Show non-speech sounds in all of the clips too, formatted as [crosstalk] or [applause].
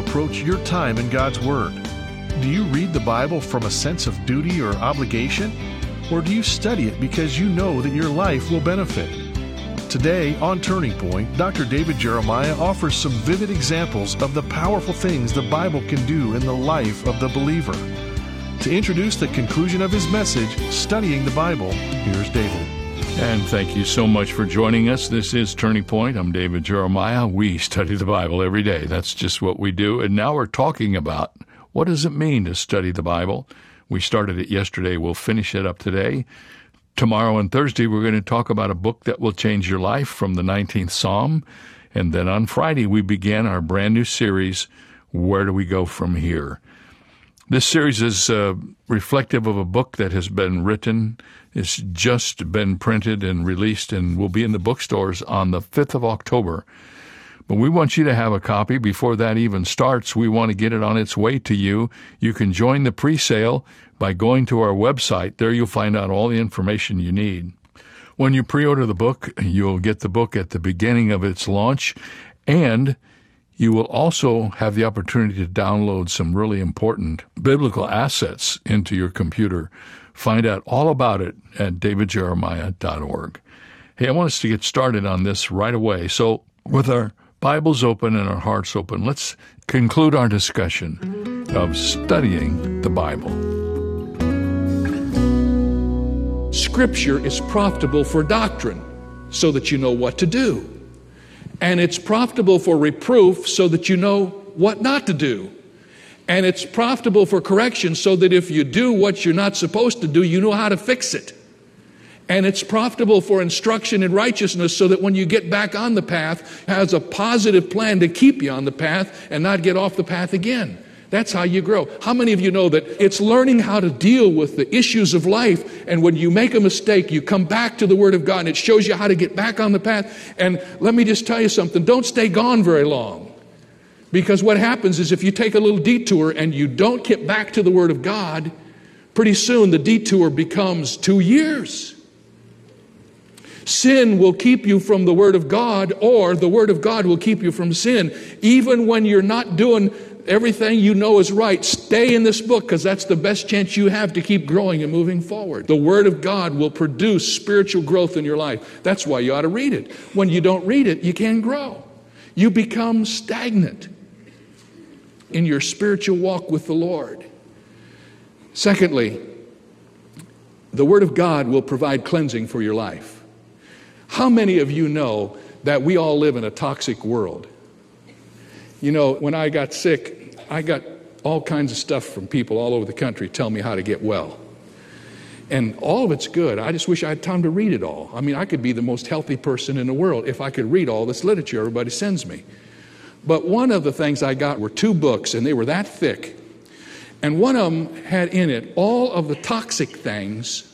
approach your time in God's Word? Do you read the Bible from a sense of duty or obligation? Or do you study it because you know that your life will benefit? Today on Turning Point, Dr. David Jeremiah offers some vivid examples of the powerful things the Bible can do in the life of the believer. To introduce the conclusion of his message, Studying the Bible, here's David. And thank you so much for joining us. This is Turning Point. I'm David Jeremiah. We study the Bible every day. That's just what we do. And now we're talking about what does it mean to study the Bible? We started it yesterday. We'll finish it up today. Tomorrow and Thursday, we're going to talk about a book that will change your life from the 19th Psalm. And then on Friday, we begin our brand new series, Where Do We Go From Here? This series is uh, reflective of a book that has been written. It's just been printed and released and will be in the bookstores on the 5th of October. But we want you to have a copy before that even starts. We want to get it on its way to you. You can join the pre sale by going to our website. There you'll find out all the information you need. When you pre order the book, you'll get the book at the beginning of its launch and you will also have the opportunity to download some really important biblical assets into your computer. Find out all about it at davidjeremiah.org. Hey, I want us to get started on this right away. So, with our Bibles open and our hearts open, let's conclude our discussion of studying the Bible. Scripture is profitable for doctrine so that you know what to do and it's profitable for reproof so that you know what not to do. And it's profitable for correction so that if you do what you're not supposed to do, you know how to fix it. And it's profitable for instruction in righteousness so that when you get back on the path, has a positive plan to keep you on the path and not get off the path again. That's how you grow. How many of you know that it's learning how to deal with the issues of life? And when you make a mistake, you come back to the Word of God and it shows you how to get back on the path. And let me just tell you something don't stay gone very long. Because what happens is if you take a little detour and you don't get back to the Word of God, pretty soon the detour becomes two years. Sin will keep you from the Word of God, or the Word of God will keep you from sin. Even when you're not doing everything you know is right, stay in this book because that's the best chance you have to keep growing and moving forward. The Word of God will produce spiritual growth in your life. That's why you ought to read it. When you don't read it, you can't grow. You become stagnant in your spiritual walk with the Lord. Secondly, the Word of God will provide cleansing for your life. How many of you know that we all live in a toxic world? You know, when I got sick, I got all kinds of stuff from people all over the country tell me how to get well. And all of it's good. I just wish I had time to read it all. I mean, I could be the most healthy person in the world if I could read all this literature everybody sends me. But one of the things I got were two books, and they were that thick. And one of them had in it all of the toxic things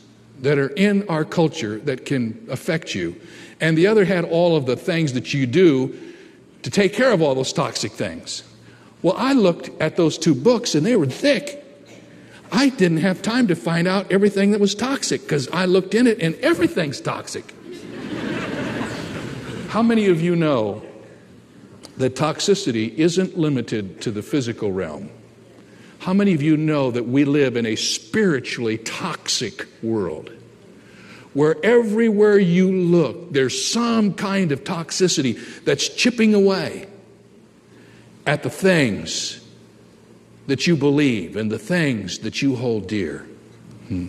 that are in our culture that can affect you. And the other had all of the things that you do to take care of all those toxic things. Well, I looked at those two books and they were thick. I didn't have time to find out everything that was toxic because I looked in it and everything's toxic. [laughs] How many of you know that toxicity isn't limited to the physical realm? How many of you know that we live in a spiritually toxic world? Where everywhere you look, there's some kind of toxicity that's chipping away at the things that you believe and the things that you hold dear. Hmm.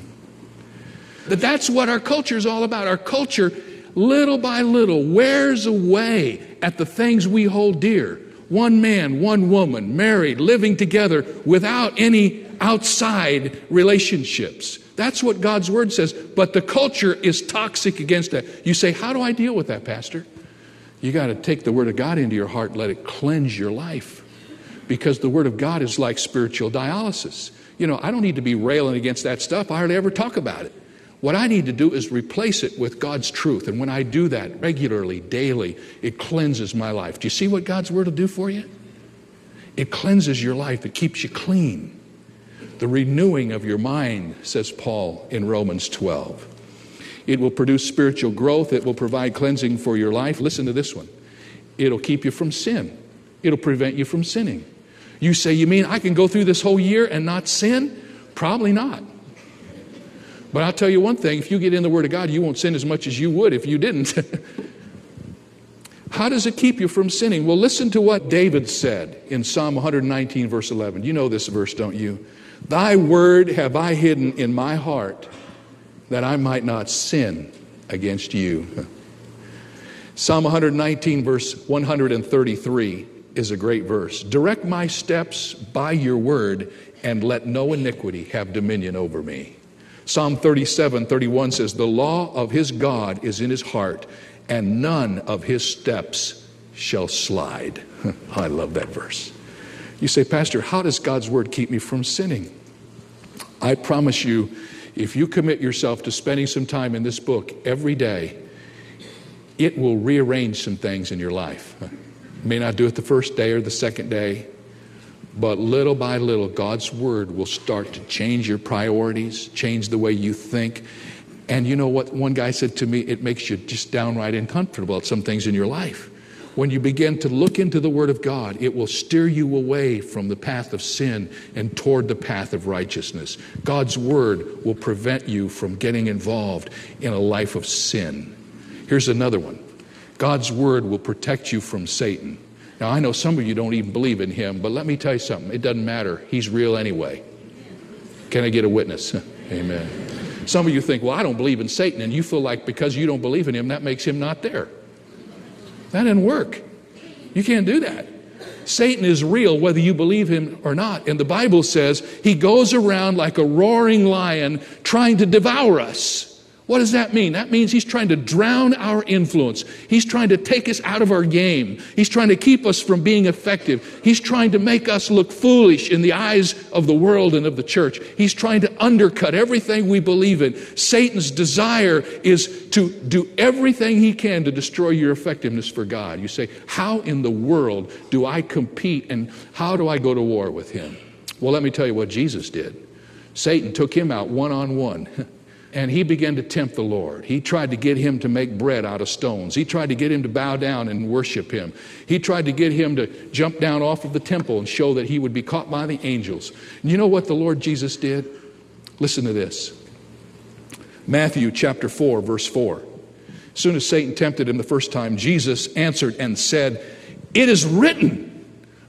But that's what our culture is all about. Our culture, little by little, wears away at the things we hold dear. One man, one woman, married, living together without any outside relationships That's what God's word says. But the culture is toxic against that. You say, How do I deal with that, Pastor? You got to take the word of God into your heart and let it cleanse your life. Because the word of God is like spiritual dialysis. You know, I don't need to be railing against that stuff. I hardly ever talk about it. What I need to do is replace it with God's truth. And when I do that regularly, daily, it cleanses my life. Do you see what God's word will do for you? It cleanses your life, it keeps you clean the renewing of your mind, says Paul in Romans 12. It will produce spiritual growth, it will provide cleansing for your life. Listen to this one it'll keep you from sin, it'll prevent you from sinning. You say, You mean I can go through this whole year and not sin? Probably not. But I'll tell you one thing if you get in the Word of God, you won't sin as much as you would if you didn't. [laughs] How does it keep you from sinning? Well, listen to what David said in Psalm 119, verse 11. You know this verse, don't you? Thy word have I hidden in my heart that I might not sin against you. [laughs] Psalm 119, verse 133 is a great verse. Direct my steps by your word, and let no iniquity have dominion over me. Psalm 37, 31 says, The law of his God is in his heart, and none of his steps shall slide. [laughs] I love that verse. You say, Pastor, how does God's word keep me from sinning? I promise you, if you commit yourself to spending some time in this book every day, it will rearrange some things in your life. May not do it the first day or the second day, but little by little, God's word will start to change your priorities, change the way you think. And you know what? One guy said to me, it makes you just downright uncomfortable at some things in your life. When you begin to look into the Word of God, it will steer you away from the path of sin and toward the path of righteousness. God's Word will prevent you from getting involved in a life of sin. Here's another one God's Word will protect you from Satan. Now, I know some of you don't even believe in him, but let me tell you something. It doesn't matter. He's real anyway. Can I get a witness? [laughs] Amen. Some of you think, well, I don't believe in Satan, and you feel like because you don't believe in him, that makes him not there. That didn't work. You can't do that. Satan is real whether you believe him or not. And the Bible says he goes around like a roaring lion trying to devour us. What does that mean? That means he's trying to drown our influence. He's trying to take us out of our game. He's trying to keep us from being effective. He's trying to make us look foolish in the eyes of the world and of the church. He's trying to undercut everything we believe in. Satan's desire is to do everything he can to destroy your effectiveness for God. You say, How in the world do I compete and how do I go to war with him? Well, let me tell you what Jesus did. Satan took him out one on one. And he began to tempt the Lord. He tried to get him to make bread out of stones. He tried to get him to bow down and worship him. He tried to get him to jump down off of the temple and show that he would be caught by the angels. And you know what the Lord Jesus did? Listen to this Matthew chapter 4, verse 4. As soon as Satan tempted him the first time, Jesus answered and said, It is written,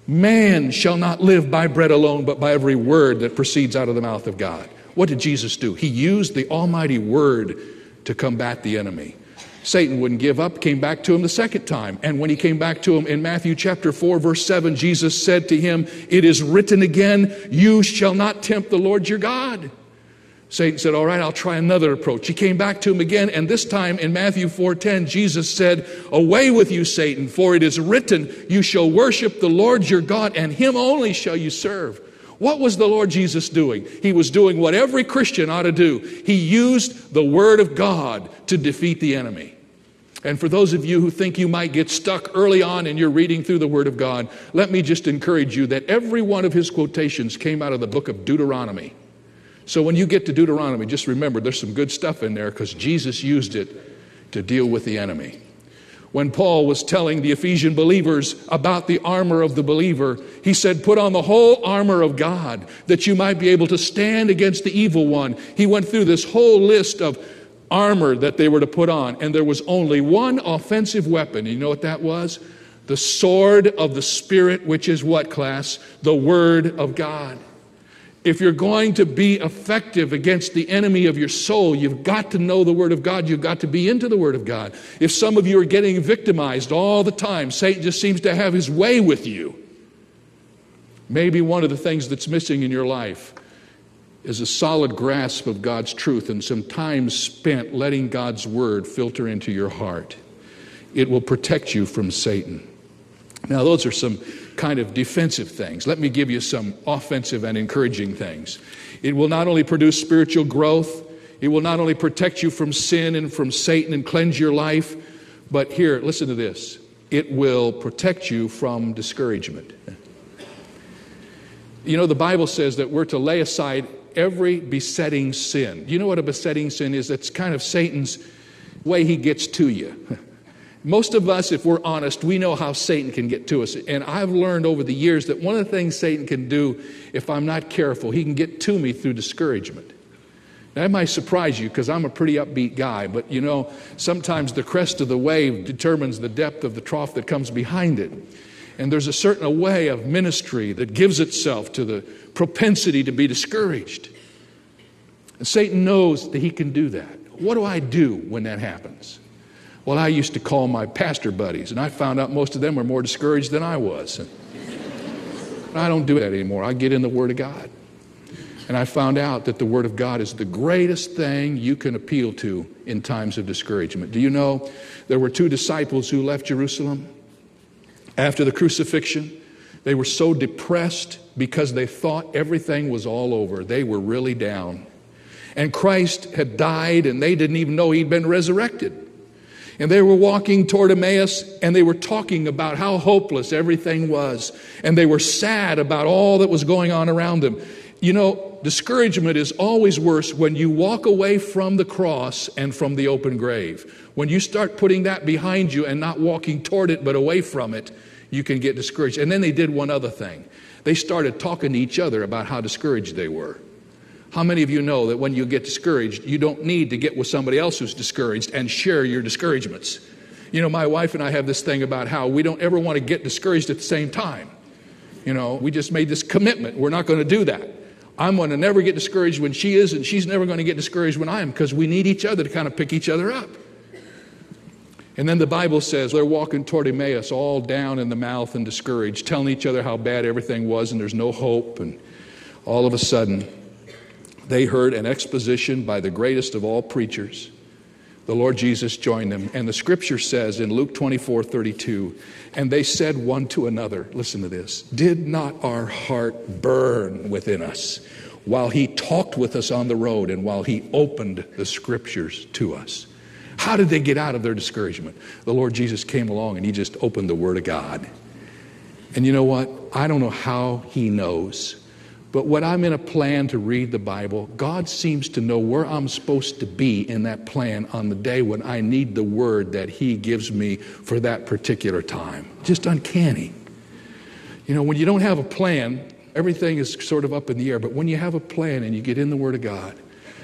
Man shall not live by bread alone, but by every word that proceeds out of the mouth of God. What did Jesus do? He used the almighty word to combat the enemy. Satan wouldn't give up, came back to him the second time. And when he came back to him in Matthew chapter 4, verse 7, Jesus said to him, It is written again, You shall not tempt the Lord your God. Satan said, All right, I'll try another approach. He came back to him again, and this time in Matthew 4:10, Jesus said, Away with you, Satan, for it is written, You shall worship the Lord your God, and him only shall you serve. What was the Lord Jesus doing? He was doing what every Christian ought to do. He used the Word of God to defeat the enemy. And for those of you who think you might get stuck early on in your reading through the Word of God, let me just encourage you that every one of his quotations came out of the book of Deuteronomy. So when you get to Deuteronomy, just remember there's some good stuff in there because Jesus used it to deal with the enemy when Paul was telling the Ephesian believers about the armor of the believer, he said, Put on the whole armor of God that you might be able to stand against the evil one. He went through this whole list of armor that they were to put on, and there was only one offensive weapon. You know what that was? The sword of the Spirit, which is what class? The Word of God. If you're going to be effective against the enemy of your soul, you've got to know the Word of God. You've got to be into the Word of God. If some of you are getting victimized all the time, Satan just seems to have his way with you. Maybe one of the things that's missing in your life is a solid grasp of God's truth and some time spent letting God's word filter into your heart. It will protect you from Satan. Now, those are some kind of defensive things. Let me give you some offensive and encouraging things. It will not only produce spiritual growth, it will not only protect you from sin and from Satan and cleanse your life, but here, listen to this it will protect you from discouragement. You know, the Bible says that we're to lay aside every besetting sin. You know what a besetting sin is? It's kind of Satan's way he gets to you. [laughs] Most of us, if we're honest, we know how Satan can get to us. And I've learned over the years that one of the things Satan can do, if I'm not careful, he can get to me through discouragement. That might surprise you because I'm a pretty upbeat guy, but you know, sometimes the crest of the wave determines the depth of the trough that comes behind it. And there's a certain way of ministry that gives itself to the propensity to be discouraged. And Satan knows that he can do that. What do I do when that happens? Well, I used to call my pastor buddies, and I found out most of them were more discouraged than I was. I don't do that anymore. I get in the Word of God. And I found out that the Word of God is the greatest thing you can appeal to in times of discouragement. Do you know there were two disciples who left Jerusalem after the crucifixion? They were so depressed because they thought everything was all over. They were really down. And Christ had died, and they didn't even know he'd been resurrected. And they were walking toward Emmaus and they were talking about how hopeless everything was. And they were sad about all that was going on around them. You know, discouragement is always worse when you walk away from the cross and from the open grave. When you start putting that behind you and not walking toward it but away from it, you can get discouraged. And then they did one other thing. They started talking to each other about how discouraged they were. How many of you know that when you get discouraged, you don't need to get with somebody else who's discouraged and share your discouragements? You know, my wife and I have this thing about how we don't ever want to get discouraged at the same time. You know, we just made this commitment. We're not going to do that. I'm going to never get discouraged when she is, and she's never going to get discouraged when I am because we need each other to kind of pick each other up. And then the Bible says they're walking toward Emmaus, all down in the mouth and discouraged, telling each other how bad everything was and there's no hope. And all of a sudden, they heard an exposition by the greatest of all preachers. The Lord Jesus joined them. And the scripture says in Luke 24 32, and they said one to another, listen to this, did not our heart burn within us while he talked with us on the road and while he opened the scriptures to us? How did they get out of their discouragement? The Lord Jesus came along and he just opened the Word of God. And you know what? I don't know how he knows. But when I'm in a plan to read the Bible, God seems to know where I'm supposed to be in that plan on the day when I need the word that He gives me for that particular time. Just uncanny. You know, when you don't have a plan, everything is sort of up in the air. But when you have a plan and you get in the Word of God,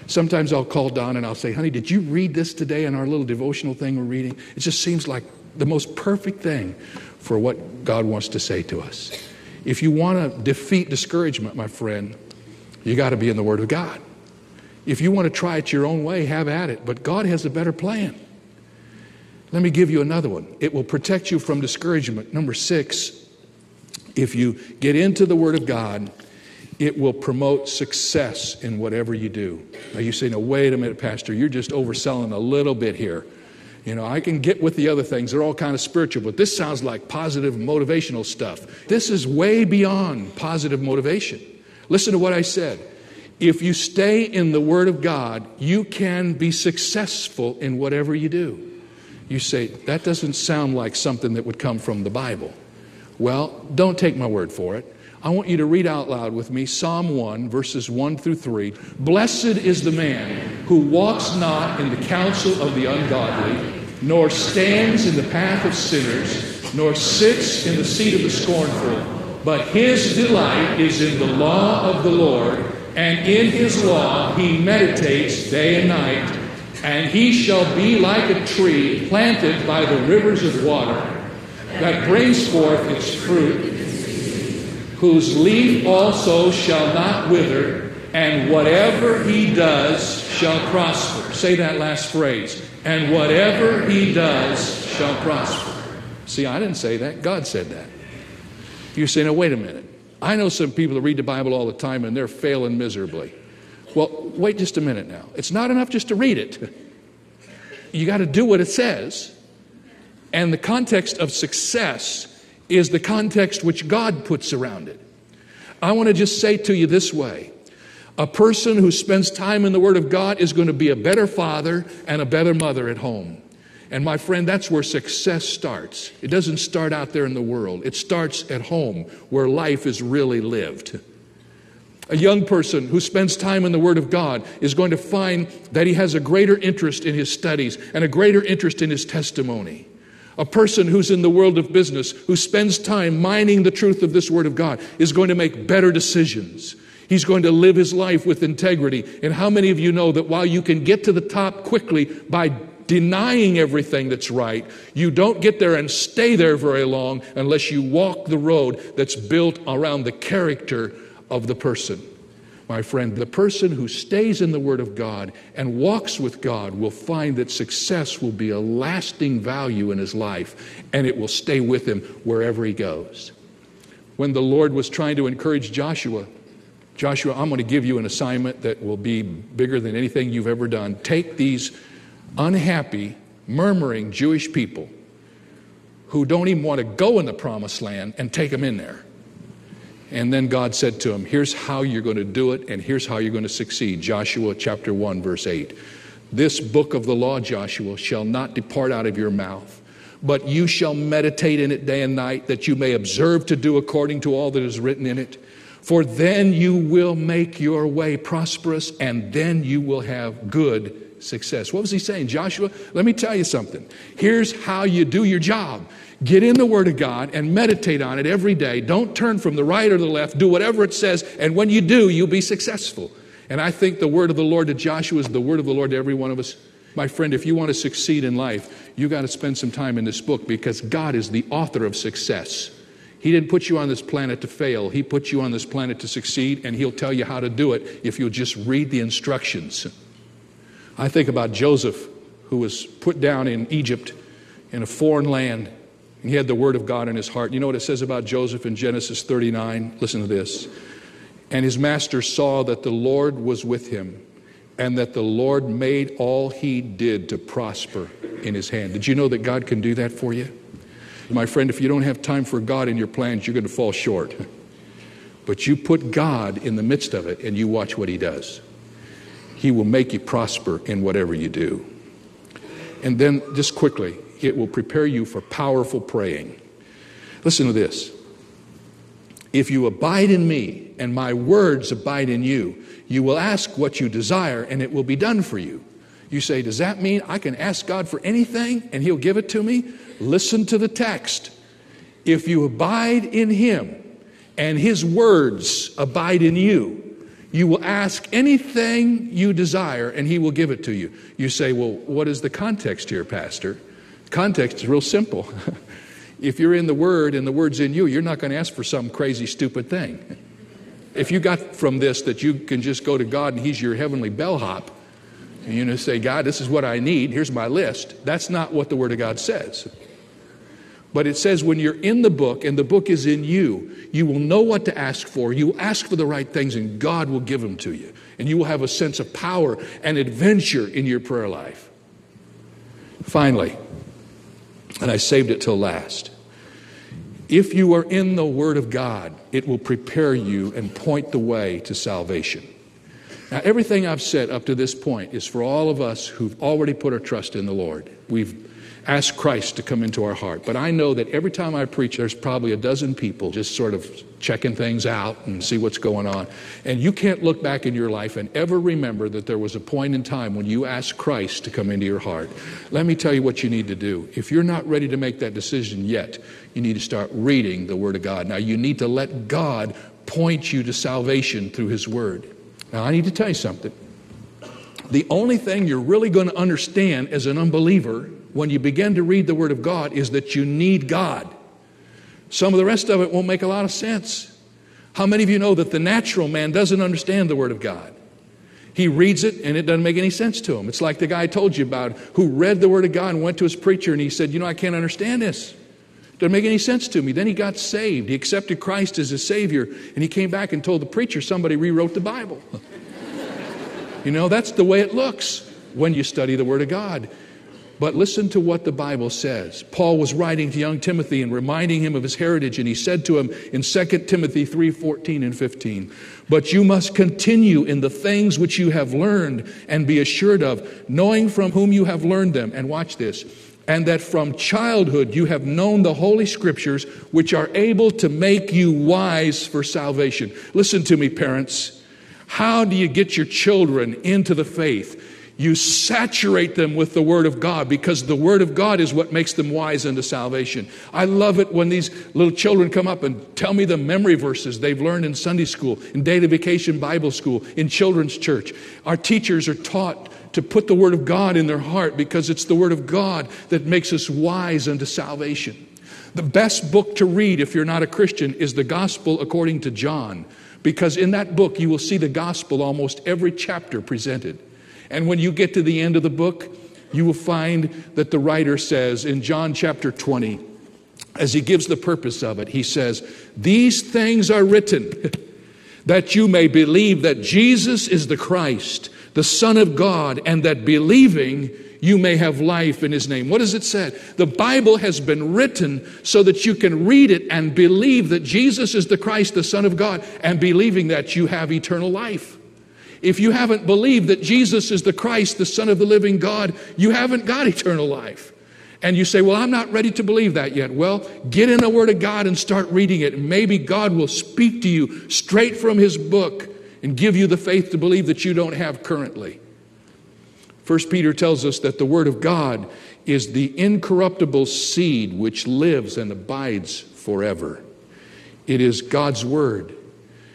sometimes I'll call Don and I'll say, honey, did you read this today in our little devotional thing we're reading? It just seems like the most perfect thing for what God wants to say to us. If you want to defeat discouragement, my friend, you got to be in the Word of God. If you want to try it your own way, have at it. But God has a better plan. Let me give you another one. It will protect you from discouragement. Number six, if you get into the Word of God, it will promote success in whatever you do. Now you say, no, wait a minute, Pastor, you're just overselling a little bit here. You know, I can get with the other things. They're all kind of spiritual, but this sounds like positive motivational stuff. This is way beyond positive motivation. Listen to what I said. If you stay in the Word of God, you can be successful in whatever you do. You say, that doesn't sound like something that would come from the Bible. Well, don't take my word for it. I want you to read out loud with me Psalm 1, verses 1 through 3. Blessed is the man who walks not in the counsel of the ungodly, nor stands in the path of sinners, nor sits in the seat of the scornful, but his delight is in the law of the Lord, and in his law he meditates day and night. And he shall be like a tree planted by the rivers of water that brings forth its fruit whose leaf also shall not wither, and whatever he does shall prosper. Say that last phrase. And whatever he does shall prosper. See, I didn't say that. God said that. You say, now, wait a minute. I know some people that read the Bible all the time and they're failing miserably. Well, wait just a minute now. It's not enough just to read it. You got to do what it says. And the context of success is the context which God puts around it. I want to just say to you this way a person who spends time in the Word of God is going to be a better father and a better mother at home. And my friend, that's where success starts. It doesn't start out there in the world, it starts at home where life is really lived. A young person who spends time in the Word of God is going to find that he has a greater interest in his studies and a greater interest in his testimony. A person who's in the world of business, who spends time mining the truth of this Word of God, is going to make better decisions. He's going to live his life with integrity. And how many of you know that while you can get to the top quickly by denying everything that's right, you don't get there and stay there very long unless you walk the road that's built around the character of the person? My friend, the person who stays in the Word of God and walks with God will find that success will be a lasting value in his life and it will stay with him wherever he goes. When the Lord was trying to encourage Joshua, Joshua, I'm going to give you an assignment that will be bigger than anything you've ever done. Take these unhappy, murmuring Jewish people who don't even want to go in the promised land and take them in there. And then God said to him, Here's how you're going to do it, and here's how you're going to succeed. Joshua chapter 1, verse 8. This book of the law, Joshua, shall not depart out of your mouth, but you shall meditate in it day and night, that you may observe to do according to all that is written in it. For then you will make your way prosperous, and then you will have good success. What was he saying? Joshua, let me tell you something. Here's how you do your job Get in the Word of God and meditate on it every day. Don't turn from the right or the left. Do whatever it says, and when you do, you'll be successful. And I think the word of the Lord to Joshua is the word of the Lord to every one of us. My friend, if you want to succeed in life, you got to spend some time in this book because God is the author of success. He didn't put you on this planet to fail. He put you on this planet to succeed, and He'll tell you how to do it if you'll just read the instructions. I think about Joseph, who was put down in Egypt in a foreign land and he had the word of God in his heart. You know what it says about Joseph in Genesis 39? Listen to this. And his master saw that the Lord was with him, and that the Lord made all he did to prosper in his hand. Did you know that God can do that for you? My friend, if you don't have time for God in your plans, you're going to fall short. But you put God in the midst of it and you watch what he does. He will make you prosper in whatever you do. And then, just quickly, it will prepare you for powerful praying. Listen to this. If you abide in me and my words abide in you, you will ask what you desire and it will be done for you. You say, Does that mean I can ask God for anything and he'll give it to me? Listen to the text. If you abide in him and his words abide in you, you will ask anything you desire and he will give it to you. You say, Well, what is the context here, Pastor? Context is real simple. [laughs] if you're in the Word and the Word's in you, you're not going to ask for some crazy, stupid thing. If you got from this that you can just go to God and He's your heavenly bellhop, and you know, say, God, this is what I need, here's my list, that's not what the Word of God says. But it says when you're in the book and the book is in you, you will know what to ask for. You will ask for the right things and God will give them to you. And you will have a sense of power and adventure in your prayer life. Finally, and I saved it till last. If you are in the Word of God, it will prepare you and point the way to salvation. Now, everything I've said up to this point is for all of us who've already put our trust in the Lord. We've ask Christ to come into our heart. But I know that every time I preach, there's probably a dozen people just sort of checking things out and see what's going on. And you can't look back in your life and ever remember that there was a point in time when you asked Christ to come into your heart. Let me tell you what you need to do. If you're not ready to make that decision yet, you need to start reading the Word of God. Now, you need to let God point you to salvation through His Word. Now, I need to tell you something. The only thing you're really going to understand as an unbeliever when you begin to read the Word of God is that you need God. Some of the rest of it won't make a lot of sense. How many of you know that the natural man doesn't understand the Word of God? He reads it and it doesn't make any sense to him. It's like the guy I told you about who read the Word of God and went to his preacher and he said, You know, I can't understand this. Doesn't make any sense to me. Then he got saved. He accepted Christ as his Savior and he came back and told the preacher somebody rewrote the Bible. [laughs] You know, that's the way it looks when you study the Word of God. But listen to what the Bible says. Paul was writing to young Timothy and reminding him of his heritage, and he said to him in 2 Timothy 3 14 and 15, But you must continue in the things which you have learned and be assured of, knowing from whom you have learned them. And watch this. And that from childhood you have known the Holy Scriptures, which are able to make you wise for salvation. Listen to me, parents. How do you get your children into the faith? You saturate them with the Word of God because the Word of God is what makes them wise unto salvation. I love it when these little children come up and tell me the memory verses they've learned in Sunday school, in daily vacation Bible school, in children's church. Our teachers are taught to put the Word of God in their heart because it's the Word of God that makes us wise unto salvation. The best book to read if you're not a Christian is the Gospel according to John because in that book you will see the Gospel almost every chapter presented. And when you get to the end of the book, you will find that the writer says in John chapter 20, as he gives the purpose of it, he says, These things are written [laughs] that you may believe that Jesus is the Christ, the Son of God, and that believing you may have life in his name. What does it say? The Bible has been written so that you can read it and believe that Jesus is the Christ, the Son of God, and believing that you have eternal life. If you haven't believed that Jesus is the Christ, the Son of the living God, you haven't got eternal life. And you say, Well, I'm not ready to believe that yet. Well, get in the Word of God and start reading it. Maybe God will speak to you straight from His book and give you the faith to believe that you don't have currently. First Peter tells us that the Word of God is the incorruptible seed which lives and abides forever. It is God's Word.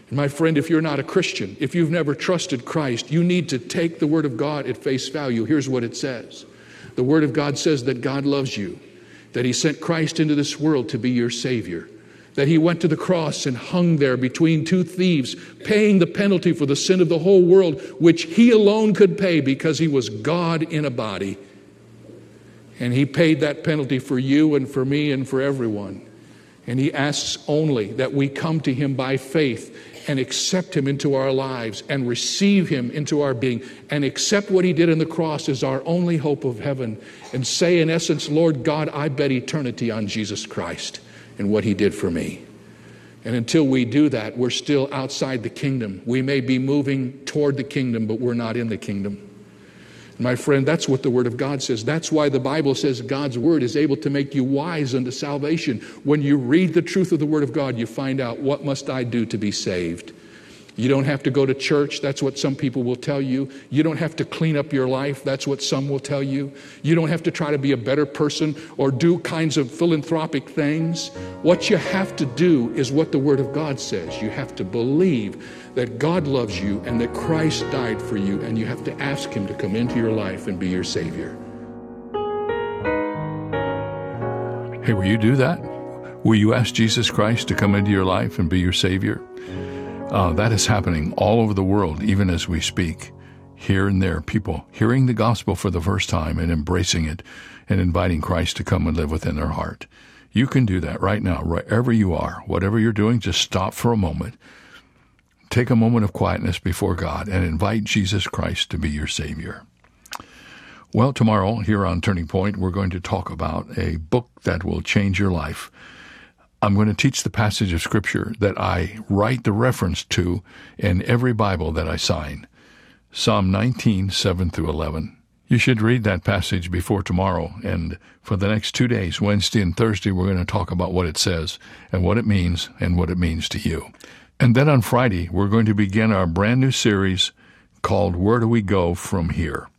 And my friend, if you're not a Christian, if you've never trusted Christ, you need to take the Word of God at face value. Here's what it says The Word of God says that God loves you, that He sent Christ into this world to be your Savior, that He went to the cross and hung there between two thieves, paying the penalty for the sin of the whole world, which He alone could pay because He was God in a body. And He paid that penalty for you and for me and for everyone. And He asks only that we come to Him by faith and accept Him into our lives and receive Him into our being and accept what He did on the cross as our only hope of heaven and say, in essence, Lord God, I bet eternity on Jesus Christ and what He did for me. And until we do that, we're still outside the kingdom. We may be moving toward the kingdom, but we're not in the kingdom. My friend, that's what the Word of God says. That's why the Bible says God's Word is able to make you wise unto salvation. When you read the truth of the Word of God, you find out what must I do to be saved. You don't have to go to church. That's what some people will tell you. You don't have to clean up your life. That's what some will tell you. You don't have to try to be a better person or do kinds of philanthropic things. What you have to do is what the Word of God says. You have to believe that God loves you and that Christ died for you, and you have to ask Him to come into your life and be your Savior. Hey, will you do that? Will you ask Jesus Christ to come into your life and be your Savior? Uh, that is happening all over the world, even as we speak. Here and there, people hearing the gospel for the first time and embracing it and inviting Christ to come and live within their heart. You can do that right now, wherever you are. Whatever you're doing, just stop for a moment. Take a moment of quietness before God and invite Jesus Christ to be your Savior. Well, tomorrow here on Turning Point, we're going to talk about a book that will change your life. I'm going to teach the passage of Scripture that I write the reference to in every Bible that I sign Psalm 19, 7 through 11. You should read that passage before tomorrow, and for the next two days, Wednesday and Thursday, we're going to talk about what it says and what it means and what it means to you. And then on Friday, we're going to begin our brand new series called Where Do We Go From Here?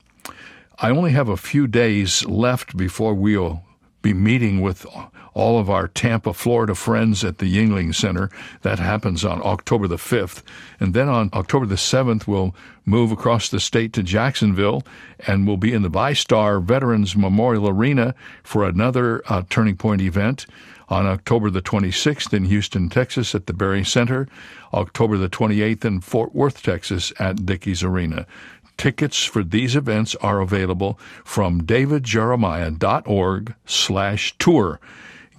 I only have a few days left before we'll be meeting with all of our Tampa, Florida friends at the Yuengling Center. That happens on October the 5th. And then on October the 7th, we'll move across the state to Jacksonville and we'll be in the VyStar Veterans Memorial Arena for another uh, Turning Point event on October the 26th in Houston, Texas at the Berry Center, October the 28th in Fort Worth, Texas at Dickies Arena. Tickets for these events are available from davidjeremiah.org slash tour.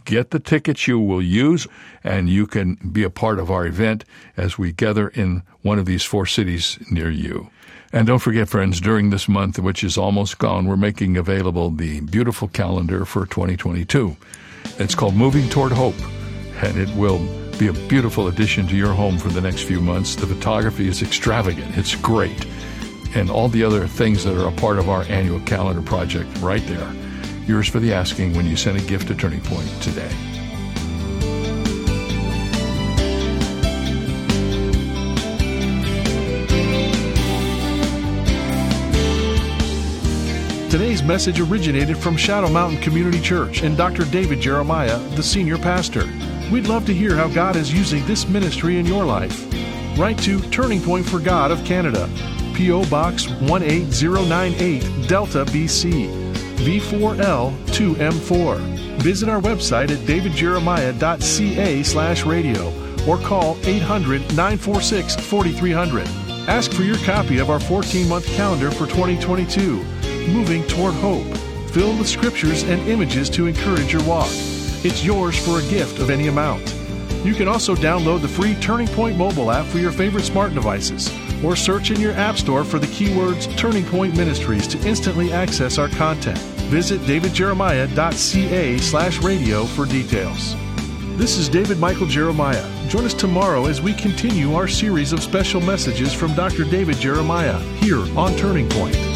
Get the tickets you will use, and you can be a part of our event as we gather in one of these four cities near you. And don't forget, friends, during this month, which is almost gone, we're making available the beautiful calendar for 2022. It's called Moving Toward Hope, and it will be a beautiful addition to your home for the next few months. The photography is extravagant, it's great, and all the other things that are a part of our annual calendar project right there. Yours for the asking when you send a gift to Turning Point today. Today's message originated from Shadow Mountain Community Church and Dr. David Jeremiah, the senior pastor. We'd love to hear how God is using this ministry in your life. Write to Turning Point for God of Canada, P.O. Box 18098, Delta, BC, V4L 2M4. Visit our website at davidjeremiah.ca slash radio or call 800 946 4300. Ask for your copy of our 14 month calendar for 2022 moving toward hope, filled with scriptures and images to encourage your walk. It's yours for a gift of any amount. You can also download the free Turning Point mobile app for your favorite smart devices, or search in your app store for the keywords Turning Point Ministries to instantly access our content. Visit davidjeremiah.ca slash radio for details. This is David Michael Jeremiah. Join us tomorrow as we continue our series of special messages from Dr. David Jeremiah here on Turning Point.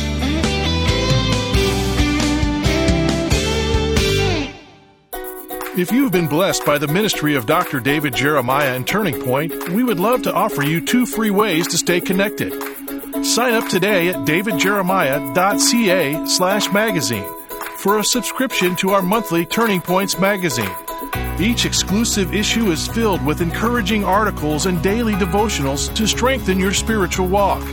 If you've been blessed by the ministry of Dr. David Jeremiah and Turning Point, we would love to offer you two free ways to stay connected. Sign up today at davidjeremiah.ca slash magazine for a subscription to our monthly Turning Points magazine. Each exclusive issue is filled with encouraging articles and daily devotionals to strengthen your spiritual walk.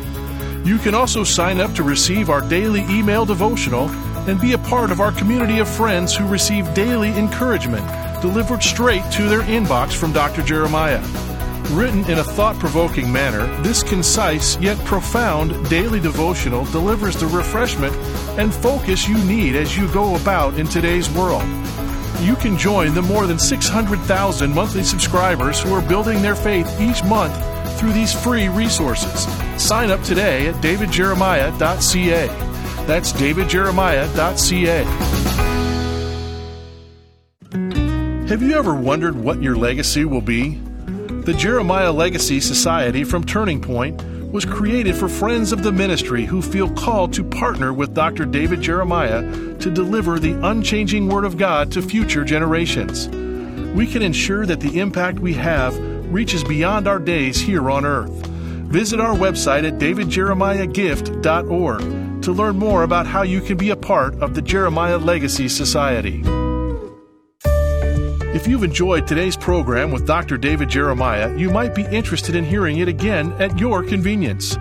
You can also sign up to receive our daily email devotional and be a part of our community of friends who receive daily encouragement delivered straight to their inbox from Dr. Jeremiah. Written in a thought provoking manner, this concise yet profound daily devotional delivers the refreshment and focus you need as you go about in today's world. You can join the more than 600,000 monthly subscribers who are building their faith each month through these free resources. Sign up today at davidjeremiah.ca. That's davidjeremiah.ca. Have you ever wondered what your legacy will be? The Jeremiah Legacy Society from Turning Point was created for friends of the ministry who feel called to partner with Dr. David Jeremiah to deliver the unchanging Word of God to future generations. We can ensure that the impact we have reaches beyond our days here on earth. Visit our website at davidjeremiahgift.org to learn more about how you can be a part of the Jeremiah Legacy Society. If you've enjoyed today's program with Dr. David Jeremiah, you might be interested in hearing it again at your convenience.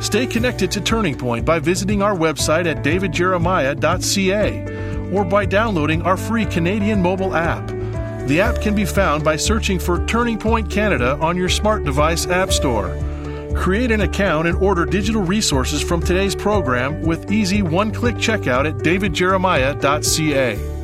Stay connected to Turning Point by visiting our website at davidjeremiah.ca or by downloading our free Canadian mobile app. The app can be found by searching for Turning Point Canada on your smart device app store. Create an account and order digital resources from today's program with easy one click checkout at davidjeremiah.ca.